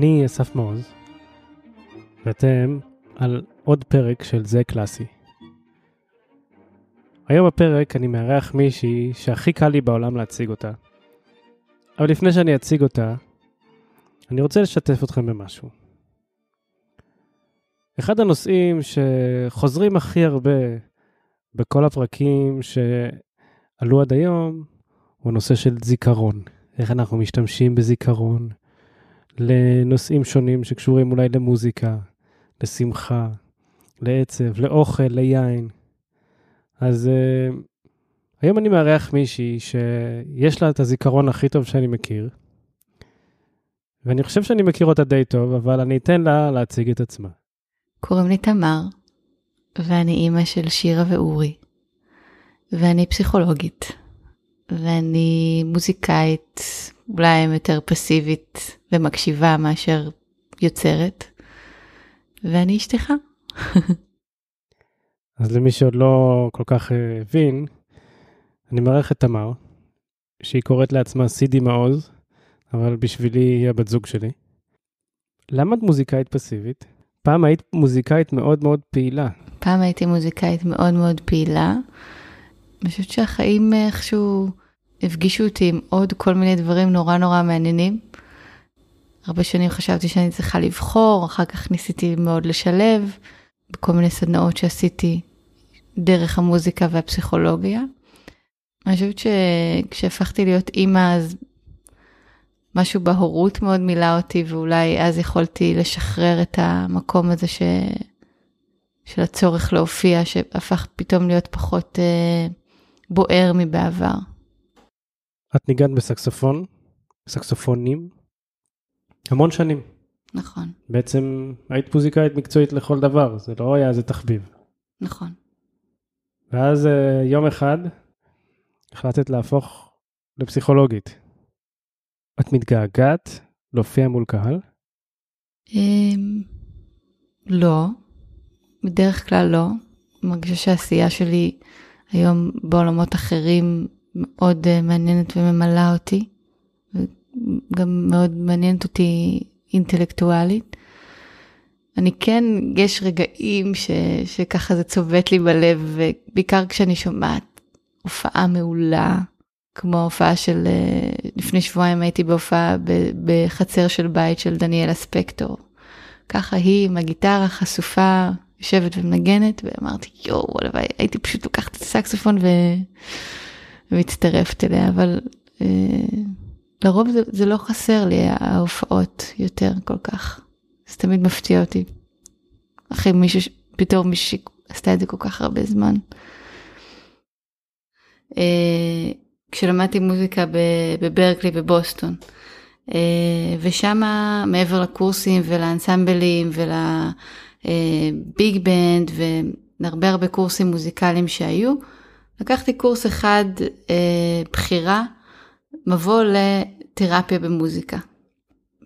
אני אסף מעוז, ואתם על עוד פרק של זה קלאסי. היום בפרק אני מארח מישהי שהכי קל לי בעולם להציג אותה. אבל לפני שאני אציג אותה, אני רוצה לשתף אתכם במשהו. אחד הנושאים שחוזרים הכי הרבה בכל הפרקים שעלו עד היום, הוא הנושא של זיכרון. איך אנחנו משתמשים בזיכרון לנושאים שונים שקשורים אולי למוזיקה, לשמחה, לעצב, לאוכל, ליין. אז uh, היום אני מארח מישהי שיש לה את הזיכרון הכי טוב שאני מכיר, ואני חושב שאני מכיר אותה די טוב, אבל אני אתן לה להציג את עצמה. קוראים לי תמר, ואני אימא של שירה ואורי, ואני פסיכולוגית, ואני מוזיקאית, אולי יותר פסיבית ומקשיבה מאשר יוצרת, ואני אשתך. אז למי שעוד לא כל כך אה, הבין, אני מערך את תמר, שהיא קוראת לעצמה סידי מעוז, אבל בשבילי היא הבת זוג שלי. למה את מוזיקאית פסיבית? פעם היית מוזיקאית מאוד מאוד פעילה. פעם הייתי מוזיקאית מאוד מאוד פעילה. אני חושבת שהחיים איכשהו הפגישו אותי עם עוד כל מיני דברים נורא נורא מעניינים. הרבה שנים חשבתי שאני צריכה לבחור, אחר כך ניסיתי מאוד לשלב בכל מיני סדנאות שעשיתי דרך המוזיקה והפסיכולוגיה. אני חושבת שכשהפכתי להיות אימא אז משהו בהורות מאוד מילא אותי ואולי אז יכולתי לשחרר את המקום הזה ש... של הצורך להופיע שהפך פתאום להיות פחות אה, בוער מבעבר. את ניגנת בסקסופון, סקסופונים, המון שנים. נכון. בעצם היית מוזיקאית מקצועית לכל דבר, זה לא היה איזה תחביב. נכון. ואז אה, יום אחד החלטת להפוך לפסיכולוגית. את מתגעגעת להופיע מול קהל? אמ, לא, בדרך כלל לא. מרגישה שהעשייה שלי היום בעולמות אחרים מאוד אה, מעניינת וממלאה אותי, וגם מאוד מעניינת אותי אינטלקטואלית. אני כן, יש רגעים ש, שככה זה צובט לי בלב, ובעיקר כשאני שומעת הופעה מעולה, כמו ההופעה של, אה, לפני שבועיים הייתי בהופעה בחצר של בית של דניאלה ספקטור. ככה היא עם הגיטרה חשופה, יושבת ומנגנת, ואמרתי, יואו, הלוואי, הייתי פשוט לוקחת את הסקסופון ו... ומצטרפת אליה, אבל אה, לרוב זה, זה לא חסר לי ההופעות יותר כל כך. זה תמיד מפתיע אותי. אחרי מישהו, פתאום מישהו שעשתה את זה כל כך הרבה זמן. אה, כשלמדתי מוזיקה בברקלי בבוסטון. אה, ושם מעבר לקורסים ולאנסמבלים ולביג בנד והרבה הרבה קורסים מוזיקליים שהיו, לקחתי קורס אחד אה, בחירה, מבוא לתרפיה במוזיקה.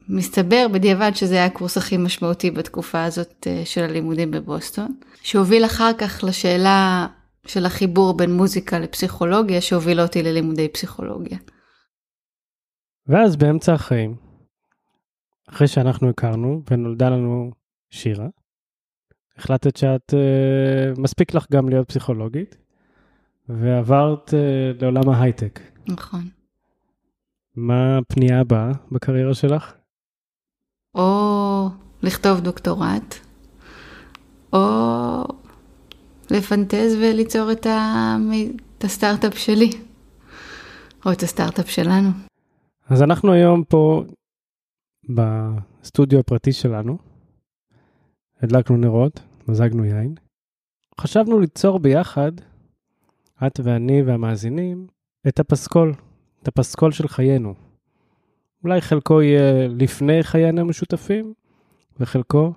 מסתבר בדיעבד שזה היה הקורס הכי משמעותי בתקופה הזאת אה, של הלימודים בבוסטון, שהוביל אחר כך לשאלה של החיבור בין מוזיקה לפסיכולוגיה שהובילה אותי ללימודי פסיכולוגיה. ואז באמצע החיים, אחרי שאנחנו הכרנו ונולדה לנו שירה, החלטת שאת uh, מספיק לך גם להיות פסיכולוגית, ועברת uh, לעולם ההייטק. נכון. מה הפנייה הבאה בקריירה שלך? או לכתוב דוקטורט, או לפנטז וליצור את, ה... את הסטארט-אפ שלי, או את הסטארט-אפ שלנו. אז אנחנו היום פה בסטודיו הפרטי שלנו, הדלקנו נרות, מזגנו יין. חשבנו ליצור ביחד, את ואני והמאזינים, את הפסקול, את הפסקול של חיינו. אולי חלקו יהיה לפני חיינו המשותפים, וחלקו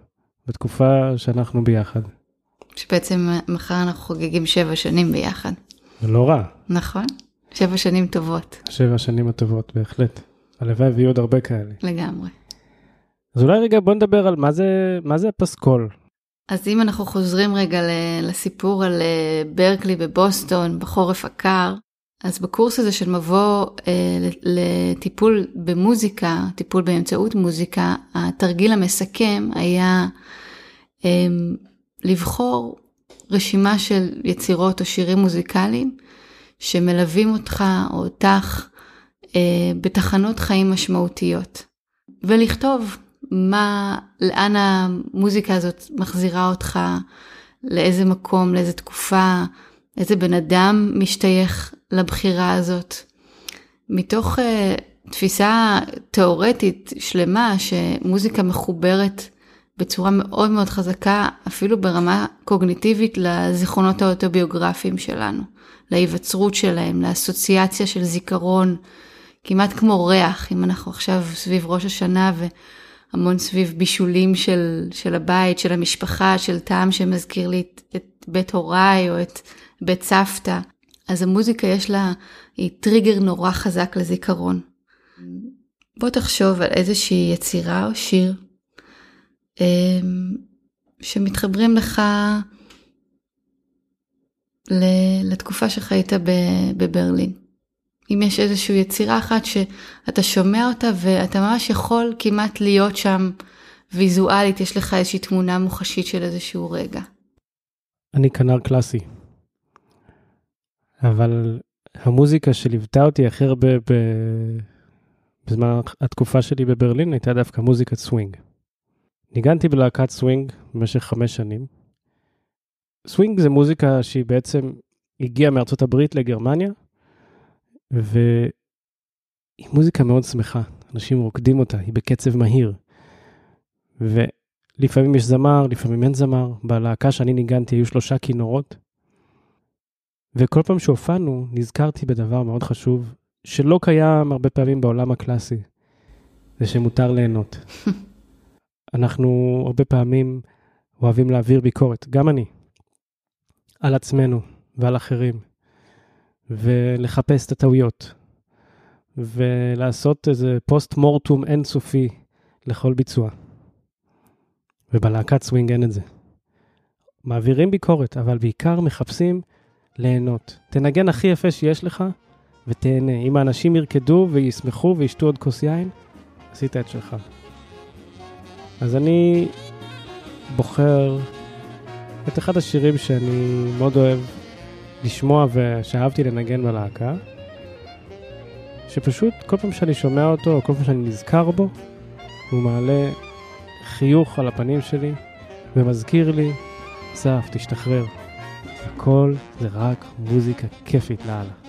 בתקופה שאנחנו ביחד. שבעצם מחר אנחנו חוגגים שבע שנים ביחד. זה לא רע. נכון, שבע שנים טובות. שבע שנים הטובות, בהחלט. הלוואי ויהיו עוד הרבה כאלה. לגמרי. אז אולי רגע בוא נדבר על מה זה, מה זה פסקול. אז אם אנחנו חוזרים רגע לסיפור על אה, ברקלי בבוסטון בחורף הקר, אז בקורס הזה של מבוא אה, לטיפול במוזיקה, טיפול באמצעות מוזיקה, התרגיל המסכם היה אה, לבחור רשימה של יצירות או שירים מוזיקליים שמלווים אותך או אותך אה, בתחנות חיים משמעותיות, ולכתוב מה, לאן המוזיקה הזאת מחזירה אותך, לאיזה מקום, לאיזה תקופה, איזה בן אדם משתייך לבחירה הזאת. מתוך uh, תפיסה תיאורטית שלמה שמוזיקה מחוברת בצורה מאוד מאוד חזקה, אפילו ברמה קוגניטיבית, לזיכרונות האוטוביוגרפיים שלנו, להיווצרות שלהם, לאסוציאציה של זיכרון, כמעט כמו ריח, אם אנחנו עכשיו סביב ראש השנה והמון סביב בישולים של, של הבית, של המשפחה, של טעם שמזכיר לי את, את בית הוריי או את בית סבתא. אז המוזיקה יש לה, היא טריגר נורא חזק לזיכרון. בוא תחשוב על איזושהי יצירה או שיר אמ, שמתחברים לך לתקופה שחיית בברלין. אם יש איזושהי יצירה אחת שאתה שומע אותה ואתה ממש יכול כמעט להיות שם ויזואלית, יש לך איזושהי תמונה מוחשית של איזשהו רגע. אני כנר קלאסי. אבל המוזיקה שליוותה אותי הכי הרבה ב... בזמן התקופה שלי בברלין הייתה דווקא מוזיקת סווינג. ניגנתי בלהקת סווינג במשך חמש שנים. סווינג זה מוזיקה שהיא בעצם הגיעה מארצות הברית לגרמניה, והיא מוזיקה מאוד שמחה, אנשים רוקדים אותה, היא בקצב מהיר. ולפעמים יש זמר, לפעמים אין זמר. בלהקה שאני ניגנתי היו שלושה כינורות. וכל פעם שהופענו, נזכרתי בדבר מאוד חשוב, שלא קיים הרבה פעמים בעולם הקלאסי, זה שמותר ליהנות. אנחנו הרבה פעמים אוהבים להעביר ביקורת, גם אני, על עצמנו ועל אחרים, ולחפש את הטעויות, ולעשות איזה post mortem אינסופי לכל ביצוע. ובלהקת סווינג אין את זה. מעבירים ביקורת, אבל בעיקר מחפשים ליהנות. תנגן הכי יפה שיש לך ותהנה. אם האנשים ירקדו וישמחו וישתו עוד כוס יין, עשית את שלך. אז אני בוחר את אחד השירים שאני מאוד אוהב לשמוע ושאהבתי לנגן בלהקה, שפשוט כל פעם שאני שומע אותו, או כל פעם שאני נזכר בו, הוא מעלה חיוך על הפנים שלי ומזכיר לי, אסף, תשתחרר. הכל זה רק מוזיקה כיפית לאללה.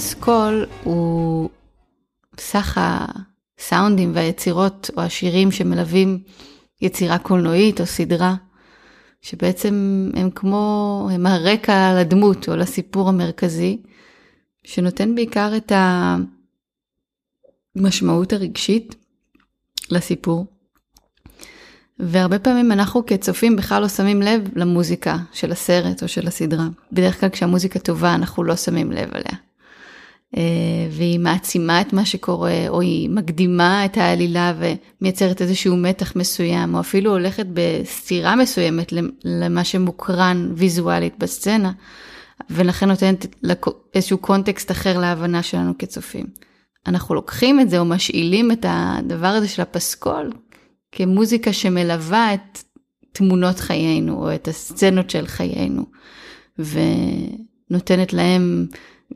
פסקול הוא סך הסאונדים והיצירות או השירים שמלווים יצירה קולנועית או סדרה, שבעצם הם כמו, הם הרקע לדמות או לסיפור המרכזי, שנותן בעיקר את המשמעות הרגשית לסיפור. והרבה פעמים אנחנו כצופים בכלל לא שמים לב למוזיקה של הסרט או של הסדרה. בדרך כלל כשהמוזיקה טובה אנחנו לא שמים לב עליה. אה, והיא מעצימה את מה שקורה, או היא מקדימה את העלילה ומייצרת איזשהו מתח מסוים, או אפילו הולכת בסתירה מסוימת למה שמוקרן ויזואלית בסצנה, ולכן נותנת איזשהו קונטקסט אחר להבנה שלנו כצופים. אנחנו לוקחים את זה או משאילים את הדבר הזה של הפסקול כמוזיקה שמלווה את תמונות חיינו, או את הסצנות של חיינו, ונותנת להם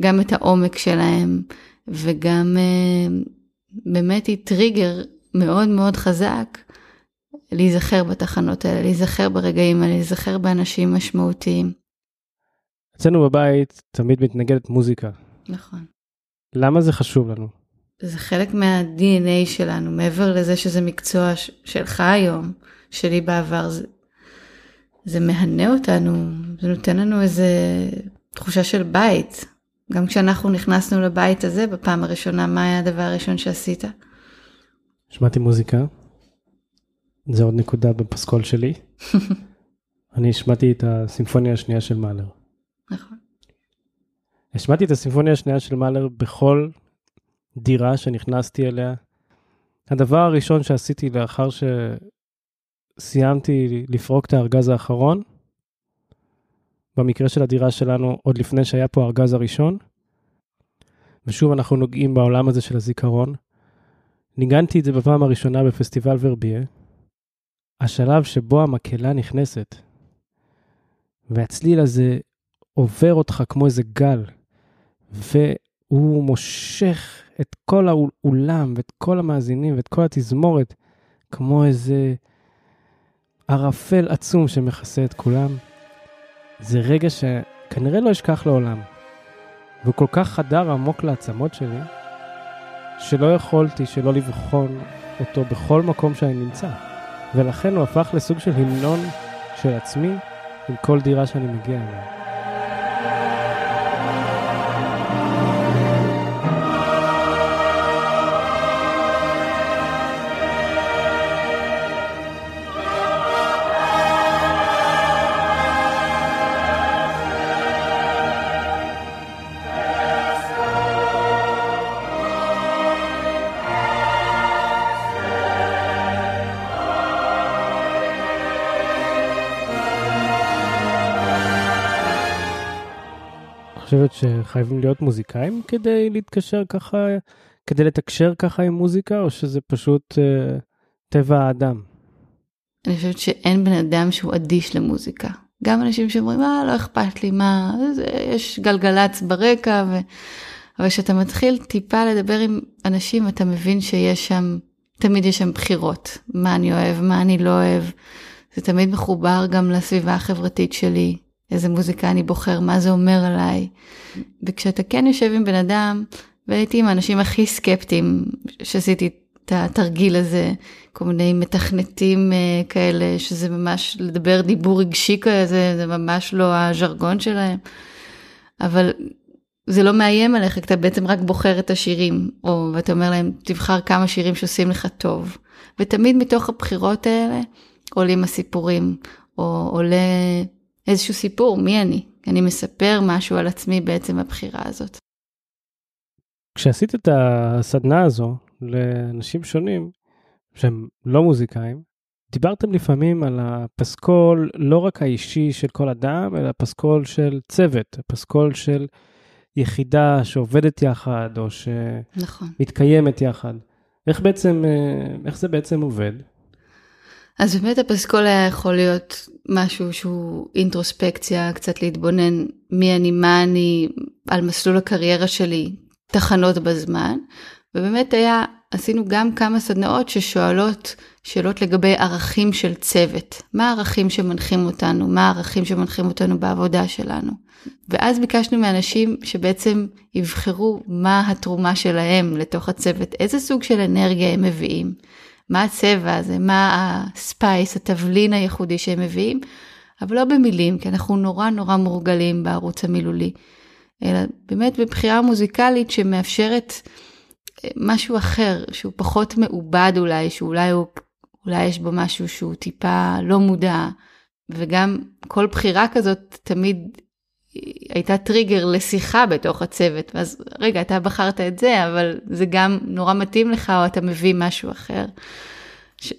גם את העומק שלהם, וגם uh, באמת היא טריגר מאוד מאוד חזק להיזכר בתחנות האלה, להיזכר ברגעים האלה, להיזכר באנשים משמעותיים. אצלנו בבית תמיד מתנגדת מוזיקה. נכון. למה זה חשוב לנו? זה חלק מה-DNA שלנו, מעבר לזה שזה מקצוע שלך היום, שלי בעבר, זה, זה מהנה אותנו, זה נותן לנו איזה תחושה של בית, גם כשאנחנו נכנסנו לבית הזה בפעם הראשונה, מה היה הדבר הראשון שעשית? שמעתי מוזיקה, זה עוד נקודה בפסקול שלי. אני השמעתי את הסימפוניה השנייה של מאלר. נכון. השמעתי את הסימפוניה השנייה של מאלר בכל דירה שנכנסתי אליה. הדבר הראשון שעשיתי לאחר שסיימתי לפרוק את הארגז האחרון, במקרה של הדירה שלנו, עוד לפני שהיה פה הארגז הראשון, ושוב אנחנו נוגעים בעולם הזה של הזיכרון. ניגנתי את זה בפעם הראשונה בפסטיבל ורבייה, השלב שבו המקהלה נכנסת, והצליל הזה עובר אותך כמו איזה גל, והוא מושך את כל האולם ואת כל המאזינים ואת כל התזמורת כמו איזה ערפל עצום שמכסה את כולם. זה רגע שכנראה לא אשכח לעולם. והוא כל כך חדר עמוק לעצמות שלי, שלא יכולתי שלא לבחון אותו בכל מקום שאני נמצא. ולכן הוא הפך לסוג של המנון של עצמי עם כל דירה שאני מגיע אליה. שחייבים להיות מוזיקאים כדי להתקשר ככה, כדי לתקשר ככה עם מוזיקה, או שזה פשוט uh, טבע האדם? אני חושבת שאין בן אדם שהוא אדיש למוזיקה. גם אנשים שאומרים, אה, לא אכפת לי, מה, זה, יש גלגלצ ברקע, ו... אבל כשאתה מתחיל טיפה לדבר עם אנשים, אתה מבין שיש שם, תמיד יש שם בחירות. מה אני אוהב, מה אני לא אוהב. זה תמיד מחובר גם לסביבה החברתית שלי, איזה מוזיקה אני בוחר, מה זה אומר עליי. וכשאתה כן יושב עם בן אדם, והייתי עם האנשים הכי סקפטיים שעשיתי את התרגיל הזה, כל מיני מתכנתים uh, כאלה, שזה ממש לדבר דיבור רגשי כזה, זה ממש לא הז'רגון שלהם. אבל זה לא מאיים עליך, כי אתה בעצם רק בוחר את השירים, או ואתה אומר להם, תבחר כמה שירים שעושים לך טוב. ותמיד מתוך הבחירות האלה עולים הסיפורים, או עולה איזשהו סיפור, מי אני? אני מספר משהו על עצמי בעצם הבחירה הזאת. כשעשית את הסדנה הזו לאנשים שונים שהם לא מוזיקאים, דיברתם לפעמים על הפסקול לא רק האישי של כל אדם, אלא פסקול של צוות, פסקול של יחידה שעובדת יחד או נכון. שמתקיימת נכון. יחד. איך בעצם, אה, איך זה בעצם עובד? אז באמת הפסקול היה יכול להיות משהו שהוא אינטרוספקציה, קצת להתבונן מי אני, מה אני, על מסלול הקריירה שלי, תחנות בזמן. ובאמת היה, עשינו גם כמה סדנאות ששואלות שאלות לגבי ערכים של צוות. מה הערכים שמנחים אותנו? מה הערכים שמנחים אותנו בעבודה שלנו? ואז ביקשנו מאנשים שבעצם יבחרו מה התרומה שלהם לתוך הצוות, איזה סוג של אנרגיה הם מביאים. מה הצבע הזה, מה הספייס, התבלין הייחודי שהם מביאים, אבל לא במילים, כי אנחנו נורא נורא מורגלים בערוץ המילולי, אלא באמת בבחירה מוזיקלית שמאפשרת אה, משהו אחר, שהוא פחות מעובד אולי, שאולי הוא, אולי יש בו משהו שהוא טיפה לא מודע, וגם כל בחירה כזאת תמיד הייתה טריגר לשיחה בתוך הצוות, ואז רגע, אתה בחרת את זה, אבל זה גם נורא מתאים לך, או אתה מביא משהו אחר.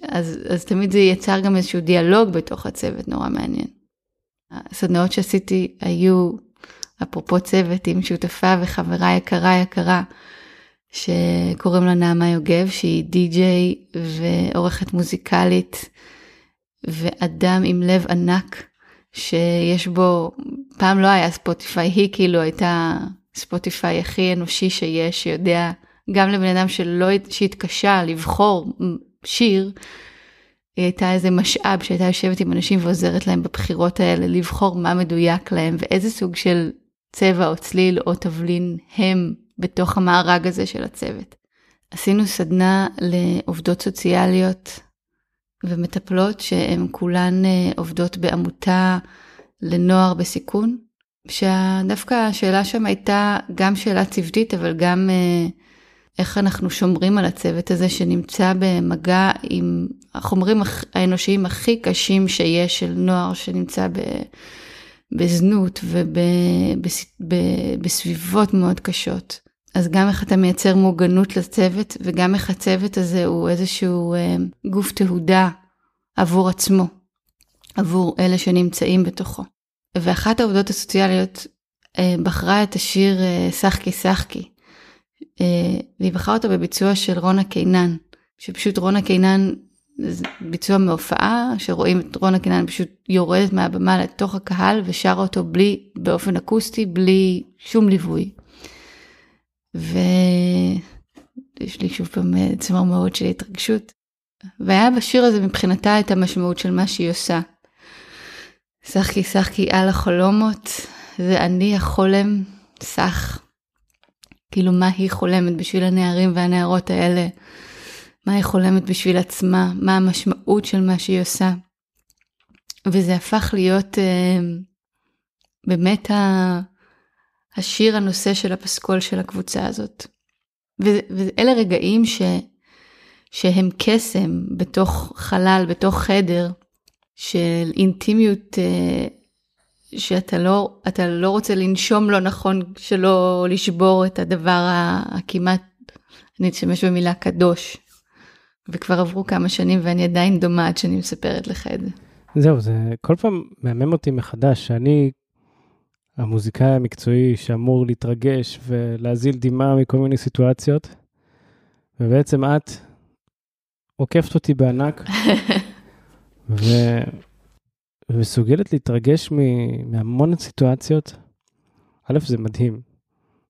אז, אז תמיד זה יצר גם איזשהו דיאלוג בתוך הצוות, נורא מעניין. הסדנאות שעשיתי היו, אפרופו צוות, עם שותפה וחברה יקרה יקרה, שקוראים לה נעמה יוגב, שהיא די-ג'יי ועורכת מוזיקלית, ואדם עם לב ענק. שיש בו, פעם לא היה ספוטיפיי, היא כאילו הייתה ספוטיפיי הכי אנושי שיש, שיודע, גם לבן אדם שלא, שהתקשה לבחור שיר, היא הייתה איזה משאב שהייתה יושבת עם אנשים ועוזרת להם בבחירות האלה, לבחור מה מדויק להם ואיזה סוג של צבע או צליל או תבלין הם בתוך המארג הזה של הצוות. עשינו סדנה לעובדות סוציאליות ומטפלות שהן כולן אה, עובדות בעמותה לנוער בסיכון, שדווקא השאלה שם הייתה גם שאלה צוותית, אבל גם אה, איך אנחנו שומרים על הצוות הזה שנמצא במגע עם החומרים האנושיים הכי קשים שיש של נוער שנמצא ב, בזנות ובסביבות מאוד קשות. אז גם איך אתה מייצר מוגנות לצוות וגם איך הצוות הזה הוא איזשהו אה, גוף תהודה עבור עצמו, עבור אלה שנמצאים בתוכו. ואחת העובדות הסוציאליות אה, בחרה את השיר אה, שחקי שחקי, אה, והיא בחרה אותו בביצוע של רונה קינן, שפשוט רונה קינן, ביצוע מהופעה, שרואים את רונה קינן פשוט יורדת מהבמה לתוך הקהל ושרה אותו בלי, באופן אקוסטי, בלי שום ליווי. ויש לי שוב פעם צמרמורת של התרגשות. והיה בשיר הזה מבחינתה את המשמעות של מה שהיא עושה. שחקי שחקי על החלומות, זה אני החולם, סך. כאילו מה היא חולמת בשביל הנערים והנערות האלה, מה היא חולמת בשביל עצמה, מה המשמעות של מה שהיא עושה. וזה הפך להיות אה, באמת ה... השיר הנושא של הפסקול של הקבוצה הזאת. ואלה רגעים ש... שהם קסם בתוך חלל, בתוך חדר, של אינטימיות אה, שאתה לא, לא רוצה לנשום לא נכון, שלא לשבור את הדבר הכמעט, אני אשתמש במילה קדוש. וכבר עברו כמה שנים ואני עדיין דומעת שאני מספרת לך את זה. זהו, זה כל פעם מהמם אותי מחדש, שאני המוזיקאי המקצועי שאמור להתרגש ולהזיל דמעה מכל מיני סיטואציות, ובעצם את עוקפת אותי בענק, ו... ומסוגלת להתרגש מהמון סיטואציות. א', זה מדהים,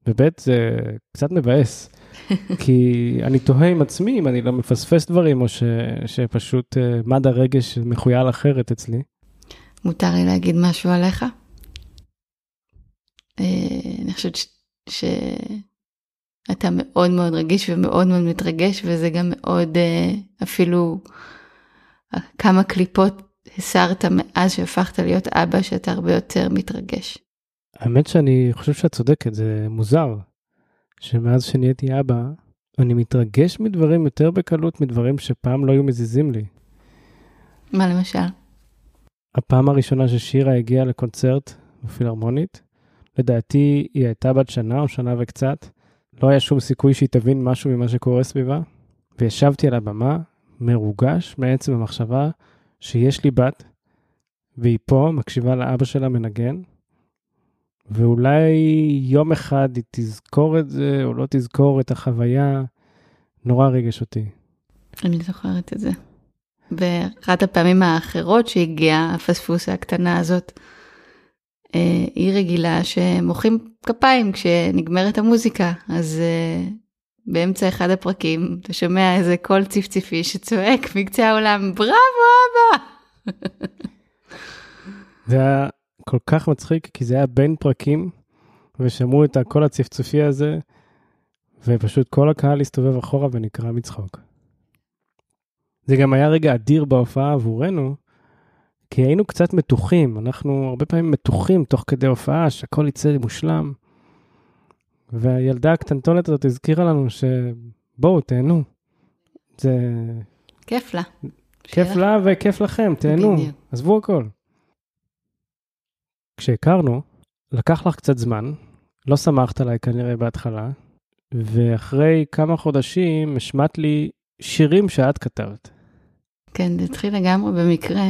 וב', זה קצת מבאס, כי אני תוהה עם עצמי אם אני לא מפספס דברים, או ש... שפשוט אה, מד הרגש מחוייל אחרת אצלי. מותר לי להגיד משהו עליך? אה, אני חושבת שאתה מאוד מאוד רגיש ומאוד מאוד מתרגש, וזה גם מאוד אה, אפילו כמה קליפות הסרת מאז שהפכת להיות אבא, שאתה הרבה יותר מתרגש. האמת שאני חושב שאת צודקת, זה מוזר, שמאז שנהייתי אבא, אני מתרגש מדברים יותר בקלות מדברים שפעם לא היו מזיזים לי. מה למשל? הפעם הראשונה ששירה הגיעה לקונצרט בפילהרמונית, לדעתי היא הייתה בת שנה או שנה וקצת, לא היה שום סיכוי שהיא תבין משהו ממה שקורה סביבה, וישבתי על הבמה, מרוגש מעצם המחשבה שיש לי בת, והיא פה, מקשיבה לאבא שלה מנגן, ואולי יום אחד היא תזכור את זה, או לא תזכור את החוויה, נורא ריגש אותי. אני זוכרת את זה. ואחת הפעמים האחרות שהגיעה הפספוסה הקטנה הזאת, היא רגילה שמוחאים כפיים כשנגמרת המוזיקה, אז אה, באמצע אחד הפרקים אתה שומע איזה קול צפציפי שצועק מקצה העולם, בראבו אבא! זה היה כל כך מצחיק, כי זה היה בין פרקים, ושמעו את הקול הצפצופי הזה, ופשוט כל הקהל הסתובב אחורה ונקרע מצחוק. זה גם היה רגע אדיר בהופעה עבורנו, כי היינו קצת מתוחים, אנחנו הרבה פעמים מתוחים תוך כדי הופעה, שהכל יצא מושלם. והילדה הקטנטונת הזאת הזכירה לנו שבואו, תהנו. זה... כיף לה. כיף. לה וכיף לכם, תהנו, בדיוק. עזבו הכל. כשהכרנו, לקח לך קצת זמן, לא שמחת עליי כנראה בהתחלה, ואחרי כמה חודשים השמעת לי שירים שאת כתבת. כן, זה התחיל לגמרי במקרה.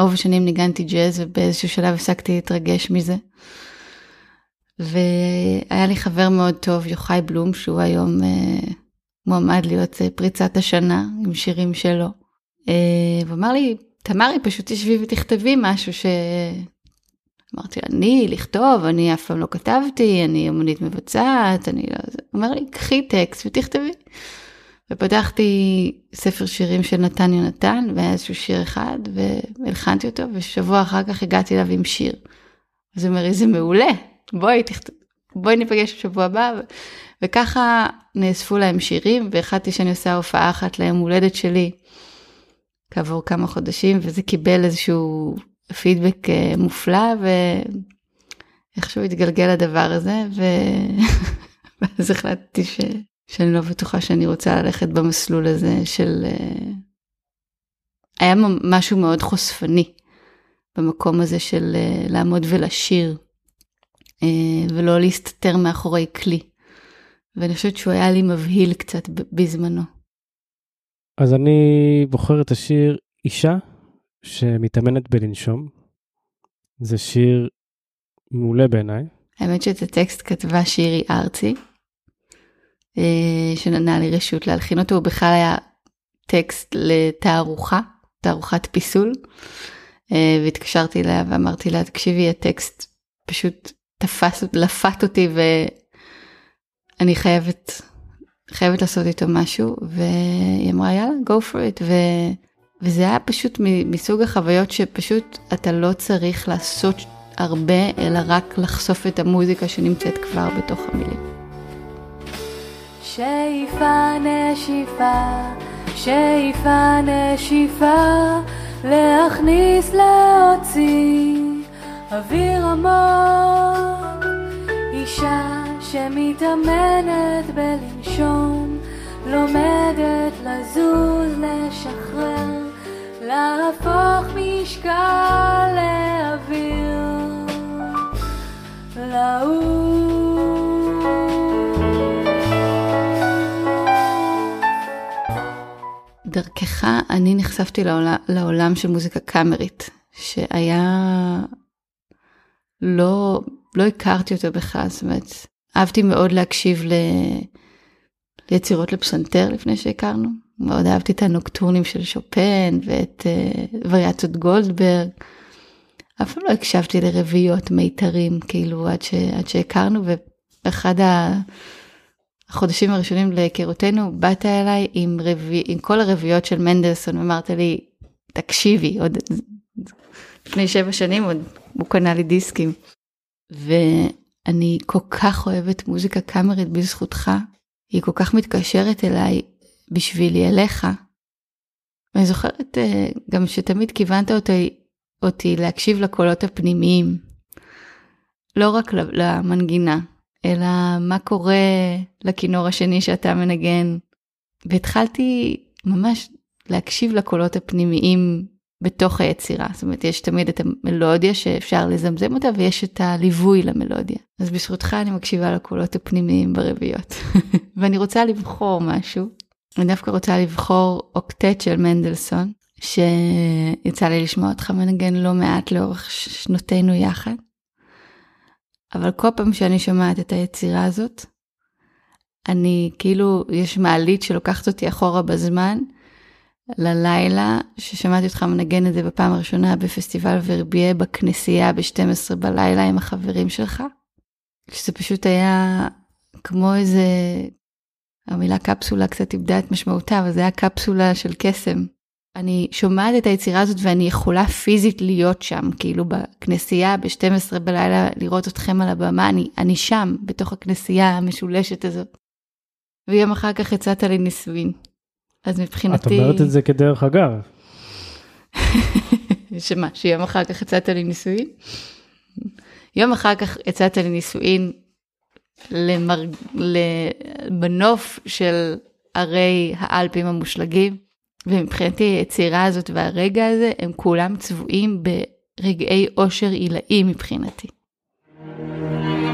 רוב השנים ניגנתי ג'אז ובאיזשהו שלב הפסקתי להתרגש מזה. והיה לי חבר מאוד טוב, יוחאי בלום, שהוא היום אה, מועמד להיות אה, פריצת השנה עם שירים שלו. אה, ואמר לי, תמרי, פשוט תשבי ותכתבי משהו ש... אמרתי, אני, לכתוב, אני אף פעם לא כתבתי, אני אמנית מבצעת, אני לא... הוא אומר לי, קחי טקסט ותכתבי. ופתחתי ספר שירים של נתן יונתן, והיה איזשהו שיר אחד, והלחנתי אותו, ושבוע אחר כך הגעתי אליו עם שיר. אז הוא אומר לי, זה מעולה, בואי, תכת... בואי ניפגש בשבוע הבא. וככה נאספו להם שירים, והחלטתי שאני עושה הופעה אחת ליום הולדת שלי כעבור כמה חודשים, וזה קיבל איזשהו פידבק אה, מופלא, איכשהו התגלגל הדבר הזה, ו... ואז החלטתי ש... שאני לא בטוחה שאני רוצה ללכת במסלול הזה של... אה, היה משהו מאוד חושפני במקום הזה של אה, לעמוד ולשיר, אה, ולא להסתתר מאחורי כלי. ואני חושבת שהוא היה לי מבהיל קצת בזמנו. אז אני בוחר את השיר אישה שמתאמנת בלנשום. זה שיר מעולה בעיניי. האמת שאת הטקסט כתבה שירי ארצי, שנתנה לי רשות להלחין אותו, הוא בכלל היה טקסט לתערוכה, תערוכת פיסול, אה, והתקשרתי אליה ואמרתי לה, תקשיבי, הטקסט פשוט תפס, לפת אותי ואני חייבת, חייבת לעשות איתו משהו, והיא אמרה, יאללה, go for it, ו... וזה היה פשוט מסוג החוויות שפשוט אתה לא צריך לעשות הרבה, אלא רק לחשוף את המוזיקה שנמצאת כבר בתוך המילים. שאיפה נשיפה, שאיפה נשיפה, להכניס להוציא אוויר עמוק, אישה שמתאמנת בלנשום, לומדת לזוז, לשחרר, להפוך משקל לאוויר, לעוף. דרכך אני נחשפתי לעולם, לעולם של מוזיקה קאמרית, שהיה... לא, לא הכרתי אותו בכלל, זאת אומרת, אהבתי מאוד להקשיב ל... ליצירות לפסנתר לפני שהכרנו, מאוד אהבתי את הנוקטורנים של שופן ואת uh, וריאציות גולדברג. אף פעם לא הקשבתי לרביעיות מיתרים, כאילו, עד, ש... עד שהכרנו, ואחד ה... החודשים הראשונים להיכרותנו, באת אליי עם, רבי, עם כל הרביעיות של מנדלסון, ואמרת לי, תקשיבי, עוד לפני שבע שנים עוד הוא קנה לי דיסקים. ואני כל כך אוהבת מוזיקה קאמרית בזכותך, היא כל כך מתקשרת אליי בשבילי אליך. ואני זוכרת אה, גם שתמיד כיוונת אותי, אותי להקשיב לקולות הפנימיים, לא רק למנגינה, אלא מה קורה לכינור השני שאתה מנגן. והתחלתי ממש להקשיב לקולות הפנימיים בתוך היצירה. זאת אומרת, יש תמיד את המלודיה שאפשר לזמזם אותה, ויש את הליווי למלודיה. אז בזכותך אני מקשיבה לקולות הפנימיים ברביעיות. ואני רוצה לבחור משהו. אני דווקא רוצה לבחור אוקטט של מנדלסון, שיצא לי לשמוע אותך מנגן לא מעט לאורך שנותינו יחד. אבל כל פעם שאני שומעת את היצירה הזאת, אני כאילו, יש מעלית שלוקחת אותי אחורה בזמן, ללילה ששמעתי אותך מנגן את זה בפעם הראשונה בפסטיבל ורבייה בכנסייה ב-12 בלילה עם החברים שלך. שזה פשוט היה כמו איזה, המילה קפסולה קצת איבדה את משמעותה, אבל זה היה קפסולה של קסם. אני שומעת את היצירה הזאת ואני יכולה פיזית להיות שם, כאילו בכנסייה ב-12 בלילה לראות אתכם על הבמה, אני, אני שם, בתוך הכנסייה המשולשת הזאת. ויום אחר כך יצאת לנישואין. אז מבחינתי... את אומרת את זה כדרך אגב. שמה, שיום אחר כך יצאת לנישואין? יום אחר כך יצאת לנישואין למר... בנוף של ערי האלפים המושלגים. ומבחינתי היצירה הזאת והרגע הזה הם כולם צבועים ברגעי אושר עילאי מבחינתי. התחנה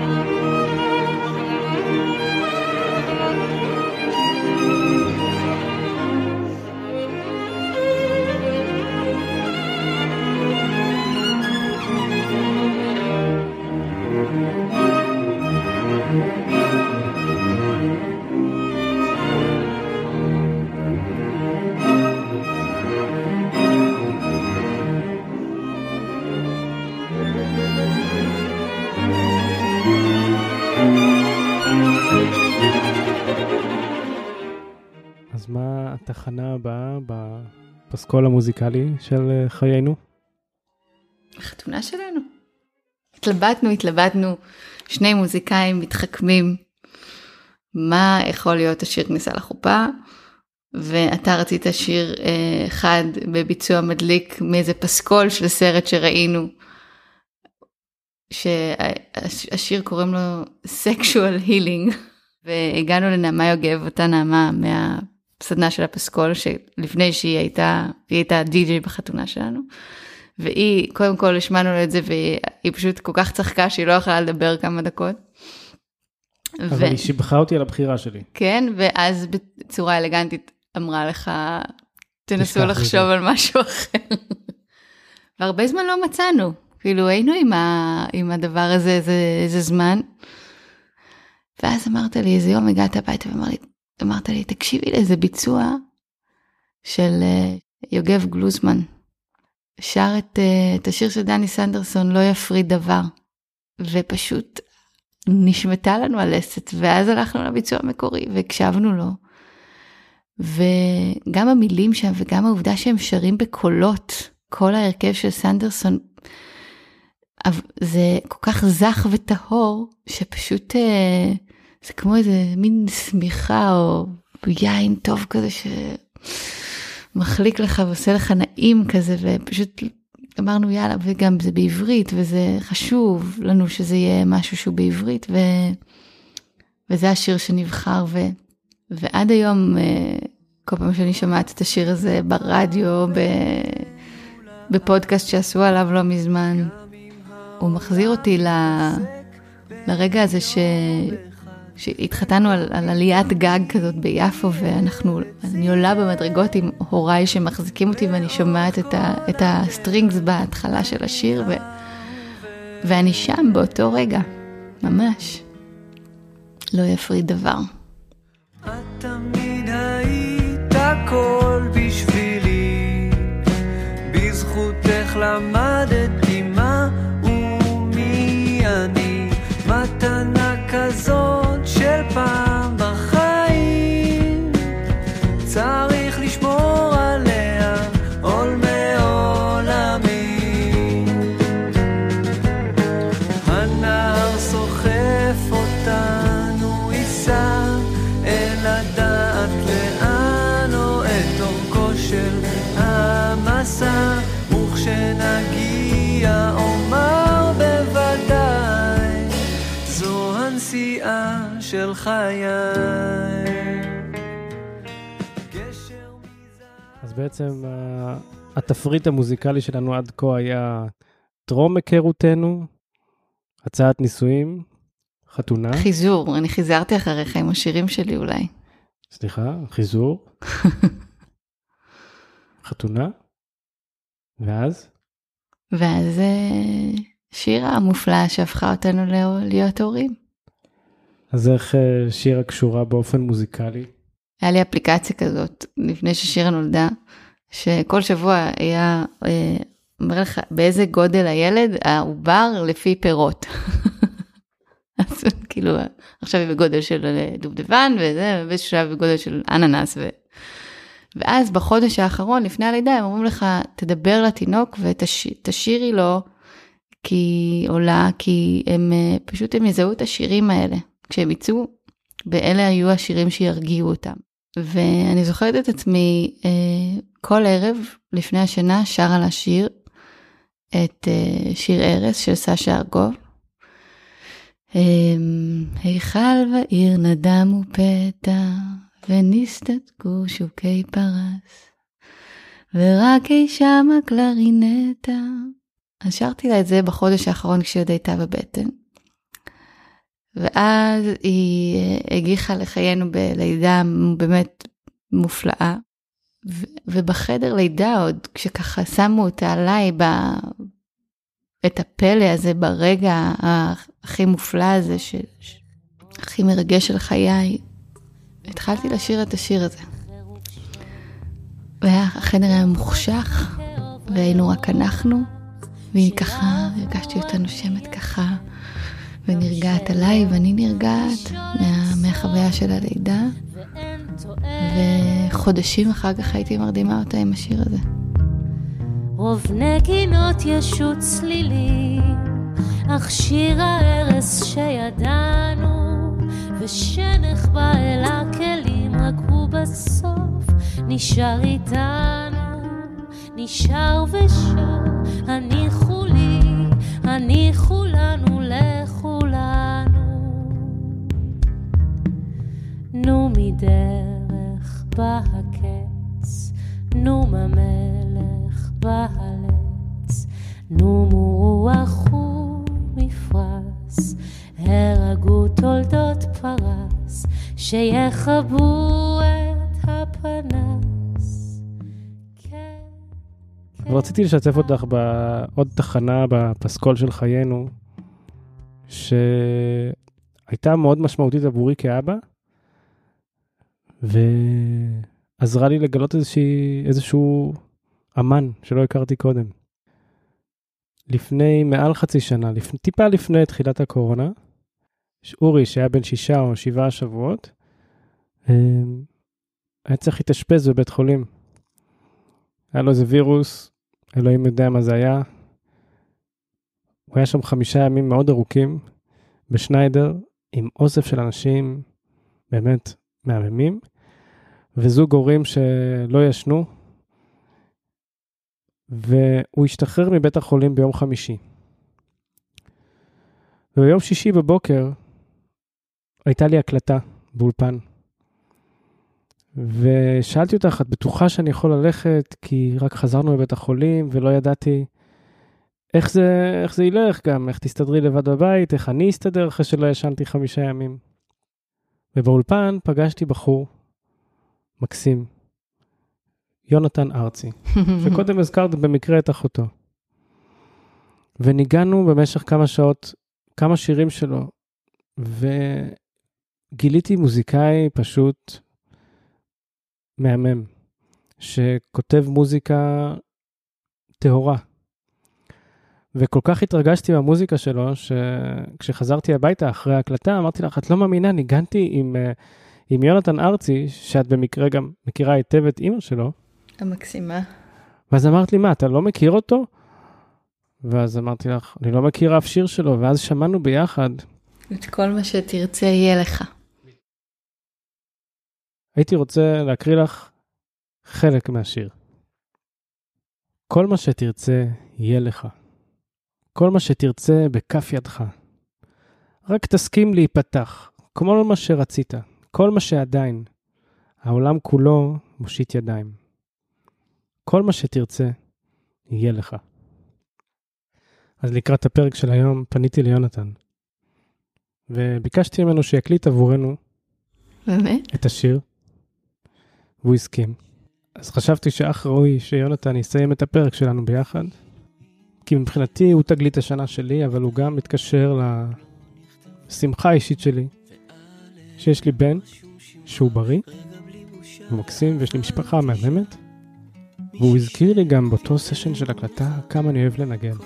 בפסקול המוזיקלי של אה, חיינו? החתונה שלנו. התלבטנו, התלבטנו, שני מוזיקאים מתחכמים, מה יכול להיות השיר כניסה לחופה, ואתה רצית שיר אה, אחד בביצוע מדליק מאיזה פסקול של סרט שראינו. שהשיר קוראים לו sexual healing והגענו לנעמה יוגב אותה נעמה מהסדנה של הפסקול שלפני שהיא הייתה היא הייתה די.ג'יי בחתונה שלנו. והיא קודם כל השמענו את זה והיא פשוט כל כך צחקה שהיא לא יכלה לדבר כמה דקות. אבל ו... היא שיבחה אותי על הבחירה שלי. כן ואז בצורה אלגנטית אמרה לך תנסו לחשוב על משהו אחר. והרבה זמן לא מצאנו כאילו היינו עם, ה... עם הדבר הזה איזה, איזה זמן. ואז אמרת לי איזה יום הגעת הביתה ואמרת לי תקשיבי לאיזה ביצוע של uh, יוגב גלוזמן. שר את, uh, את השיר של דני סנדרסון לא יפריד דבר. ופשוט נשמטה לנו הלסת ואז הלכנו לביצוע המקורי והקשבנו לו. וגם המילים שם וגם העובדה שהם שרים בקולות כל ההרכב של סנדרסון זה כל כך זך וטהור שפשוט uh, זה כמו איזה מין שמיכה או יין טוב כזה שמחליק לך ועושה לך נעים כזה ופשוט אמרנו יאללה וגם זה בעברית וזה חשוב לנו שזה יהיה משהו שהוא בעברית ו... וזה השיר שנבחר ו... ועד היום אה, כל פעם שאני שומעת את השיר הזה ברדיו ב... בפודקאסט שעשו עליו לא מזמן הוא מחזיר אותי ל... לרגע הזה ש... שהתחתנו על, על עליית גג כזאת ביפו ואנחנו, אני עולה במדרגות עם הוריי שמחזיקים אותי ואני שומעת את, ה, את ה strings בהתחלה של השיר ו, ואני שם באותו רגע, ממש. לא יפריד דבר. את הכל בשבילי, בזכותך למדתי חיי. אז בעצם התפריט המוזיקלי שלנו עד כה היה טרום היכרותנו, הצעת נישואים, חתונה. חיזור, אני חיזרתי אחריך עם השירים שלי אולי. סליחה, חיזור. חתונה. ואז? ואז אה, שירה המופלאה שהפכה אותנו להיות הורים. אז איך אה, שירה קשורה באופן מוזיקלי? היה לי אפליקציה כזאת לפני ששירה נולדה, שכל שבוע היה אה, אומר לך באיזה גודל הילד, העובר לפי פירות. אז כאילו עכשיו היא בגודל של אה, דובדבן וזה, ובאיזשהו שלב בגודל של אננס. ו... ואז בחודש האחרון לפני הלידה הם אומרים לך תדבר לתינוק ותשאירי לו כי עולה כי הם פשוט הם יזהו את השירים האלה כשהם יצאו, ואלה היו השירים שירגיעו אותם. ואני זוכרת את עצמי אה, כל ערב לפני השינה שרה לשיר את אה, שיר ארס של סשה ארגוב. אמ, היכל ועיר נדמו פתע ונסתתקו שוקי פרס ורק אי שם הקלרינטה. אז שרתי לה את זה בחודש האחרון כשהיא עוד הייתה בבטן. ואז היא אה, הגיחה לחיינו בלידה באמת מופלאה. ובחדר לידה עוד, כשככה שמו אותה עליי, ב... את הפלא הזה ברגע הכי מופלא הזה, ש... הכי מרגש של חיי, התחלתי לשיר את השיר הזה. והחדר היה מוחשך, והיינו רק אנחנו, והיא ככה, הרגשתי אותה נושמת ככה. ונרגעת עליי, ואני נרגעת מה, מהחוויה של הלידה. וחודשים אחר כך הייתי מרדימה אותה עם השיר הזה. רוב נגינות ישות צלילים, אך שיר הארס שידענו, ושנחבא אל הכלים, רק הוא בסוף נשאר איתנו, נשאר ושר, הניחו לי הניחו לנו לכולנו. נו מדרך בא הקץ, נו מהמלך בא הלץ, נו מרוח ומפרש, הרגו תולדות פרס, שיכבו את הפנס. כן, כן, ורציתי לשתף אותך בעוד תחנה בפסקול של חיינו, שהייתה מאוד משמעותית עבורי כאבא, ועזרה לי לגלות איזושהי, איזשהו אמן שלא הכרתי קודם. לפני מעל חצי שנה, לפ... טיפה לפני תחילת הקורונה, אורי, שהיה בן שישה או שבעה שבועות, אמ, היה צריך להתאשפז בבית חולים. היה לו איזה וירוס, אלוהים יודע מה זה היה. הוא היה שם חמישה ימים מאוד ארוכים בשניידר, עם אוסף של אנשים באמת מהממים, וזוג הורים שלא ישנו, והוא השתחרר מבית החולים ביום חמישי. וביום שישי בבוקר הייתה לי הקלטה באולפן. ושאלתי אותך, את בטוחה שאני יכול ללכת כי רק חזרנו מבית החולים ולא ידעתי איך זה, איך זה ילך גם, איך תסתדרי לבד בבית, איך אני אסתדר אחרי שלא ישנתי חמישה ימים. ובאולפן פגשתי בחור מקסים, יונתן ארצי, שקודם הזכרת במקרה את אחותו. וניגענו במשך כמה שעות כמה שירים שלו, וגיליתי מוזיקאי פשוט מהמם, שכותב מוזיקה טהורה. וכל כך התרגשתי מהמוזיקה שלו, שכשחזרתי הביתה אחרי ההקלטה, אמרתי לך, את לא מאמינה, ניגנתי עם, אה, עם יונתן ארצי, שאת במקרה גם מכירה היטב את אימא שלו. המקסימה. ואז אמרת לי, מה, אתה לא מכיר אותו? ואז אמרתי לך, אני לא מכיר אף שיר שלו, ואז שמענו ביחד. את כל מה שתרצה יהיה לך. הייתי רוצה להקריא לך חלק מהשיר. כל מה שתרצה יהיה לך. כל מה שתרצה בכף ידך. רק תסכים להיפתח, כמו מה שרצית, כל מה שעדיין. העולם כולו מושיט ידיים. כל מה שתרצה יהיה לך. אז לקראת הפרק של היום פניתי ליונתן, וביקשתי ממנו שיקליט עבורנו באמת? את השיר, והוא הסכים. אז חשבתי שאך ראוי שיונתן יסיים את הפרק שלנו ביחד, כי מבחינתי הוא תגלית השנה שלי, אבל הוא גם מתקשר לשמחה האישית שלי, שיש לי בן שהוא בריא, הוא מקסים ויש לי משפחה מהממת, והוא הזכיר לי גם באותו סשן של הקלטה כמה אני אוהב לנגן.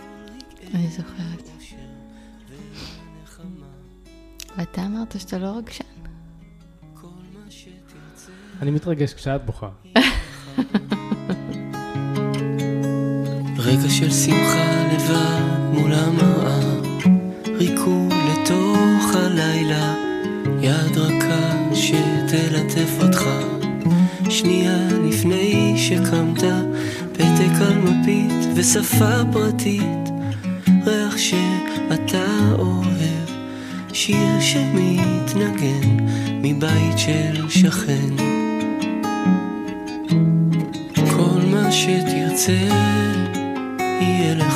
אני זוכרת. ואתה אמרת שאתה לא רגשן. אני מתרגש כשאת בוכה. רגע של שמחה לבד מול המראה, ריקוד לתוך הלילה, יד רכה שתלטף אותך. שנייה לפני שקמת, פתק על מפית ושפה פרטית, ריח שאתה אוהב, שיר שמתנגן מבית של שכן. כל מה שתרצה יהיה לך.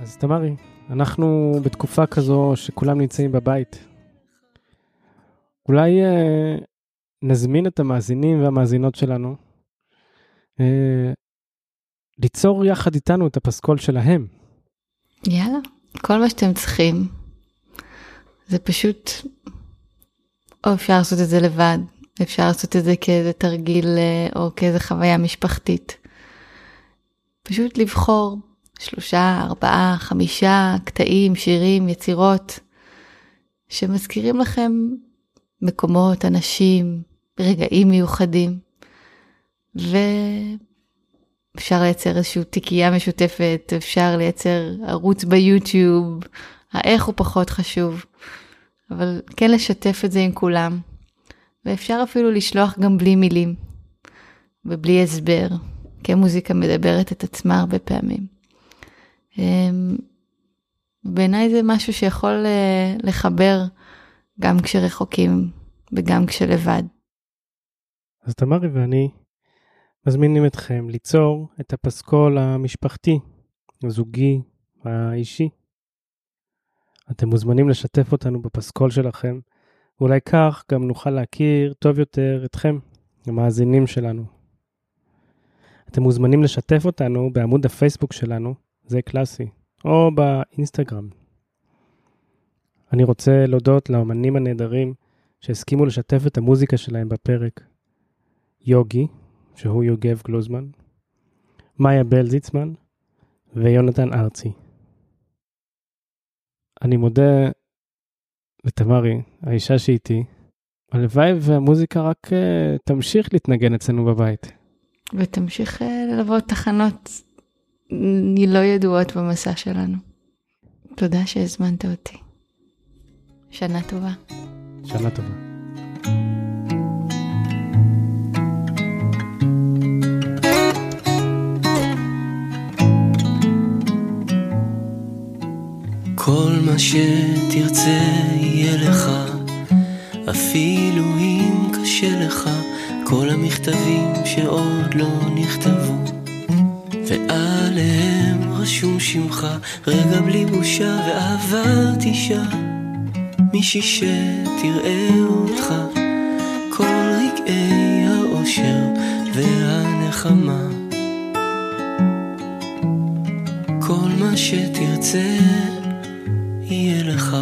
אז תמרי, אנחנו בתקופה כזו שכולם נמצאים בבית. אולי אה, נזמין את המאזינים והמאזינות שלנו אה, ליצור יחד איתנו את הפסקול שלהם. יאללה, כל מה שאתם צריכים זה פשוט, או אפשר לעשות את זה לבד, אפשר לעשות את זה כאיזה תרגיל אה, או כאיזה חוויה משפחתית. פשוט לבחור שלושה, ארבעה, חמישה קטעים, שירים, יצירות, שמזכירים לכם מקומות, אנשים, רגעים מיוחדים, ואפשר לייצר איזושהי תיקייה משותפת, אפשר לייצר ערוץ ביוטיוב, האיך הוא פחות חשוב, אבל כן לשתף את זה עם כולם, ואפשר אפילו לשלוח גם בלי מילים, ובלי הסבר, כי המוזיקה מדברת את עצמה הרבה פעמים. אמ, בעיניי זה משהו שיכול אה, לחבר גם כשרחוקים וגם כשלבד. אז תמרי ואני מזמינים אתכם ליצור את הפסקול המשפחתי, הזוגי, האישי. אתם מוזמנים לשתף אותנו בפסקול שלכם, ואולי כך גם נוכל להכיר טוב יותר אתכם, המאזינים שלנו. אתם מוזמנים לשתף אותנו בעמוד הפייסבוק שלנו, זה קלאסי, או באינסטגרם. אני רוצה להודות לאמנים הנהדרים שהסכימו לשתף את המוזיקה שלהם בפרק. יוגי, שהוא יוגב גלוזמן, מאיה בל זיצמן ויונתן ארצי. אני מודה לתמרי, האישה שאיתי, הלוואי והמוזיקה רק uh, תמשיך להתנגן אצלנו בבית. ותמשיך uh, ללוות תחנות לא ידועות במסע שלנו. תודה שהזמנת אותי. שנה טובה. שנה טובה. כל מה שתרצה יהיה לך, אפילו אם קשה לך, כל המכתבים שעוד לא נכתבו, ועליהם רשום שמך, רגע בלי בושה ואהבה תשאל, מישהי שתראה אותך, כל רגעי האושר והנחמה. כל מה שתרצה יהיה לך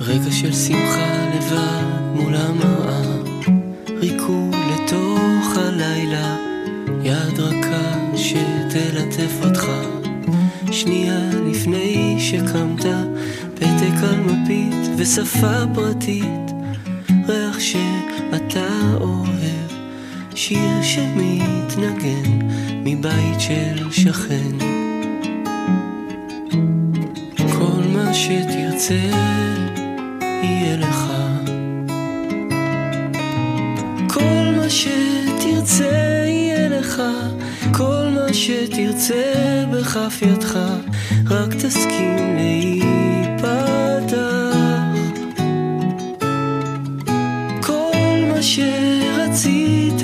רגע של שמחה לבד מול המראה ריקוד לתוך הלילה יד רכה שתלטף אותך. שנייה לפני שקמת פתק על מפית ושפה פרטית. ריח שאתה אוהב שיר שמתנגן מבית של שכן כל מה שתרצה בכף ידך רק תסכים להיפתח. כל מה שרצית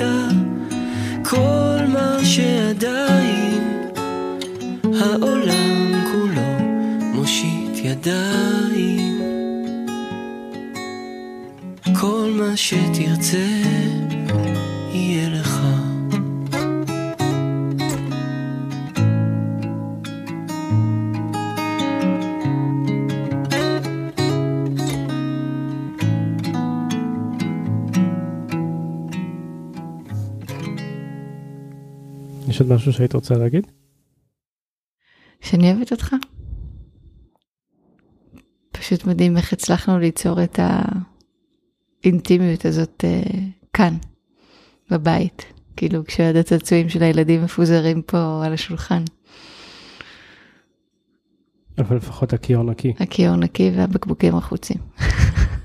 כל מה שעדיין העולם כולו מושיט ידיים. כל מה שתרצה יש עוד משהו שהיית רוצה להגיד? שאני אוהבת אותך. פשוט מדהים איך הצלחנו ליצור את האינטימיות הזאת uh, כאן, בבית. כאילו כשעד הצעצועים של הילדים מפוזרים פה על השולחן. אבל לפחות הכיור נקי. הכיור נקי והבקבוקים החוצים.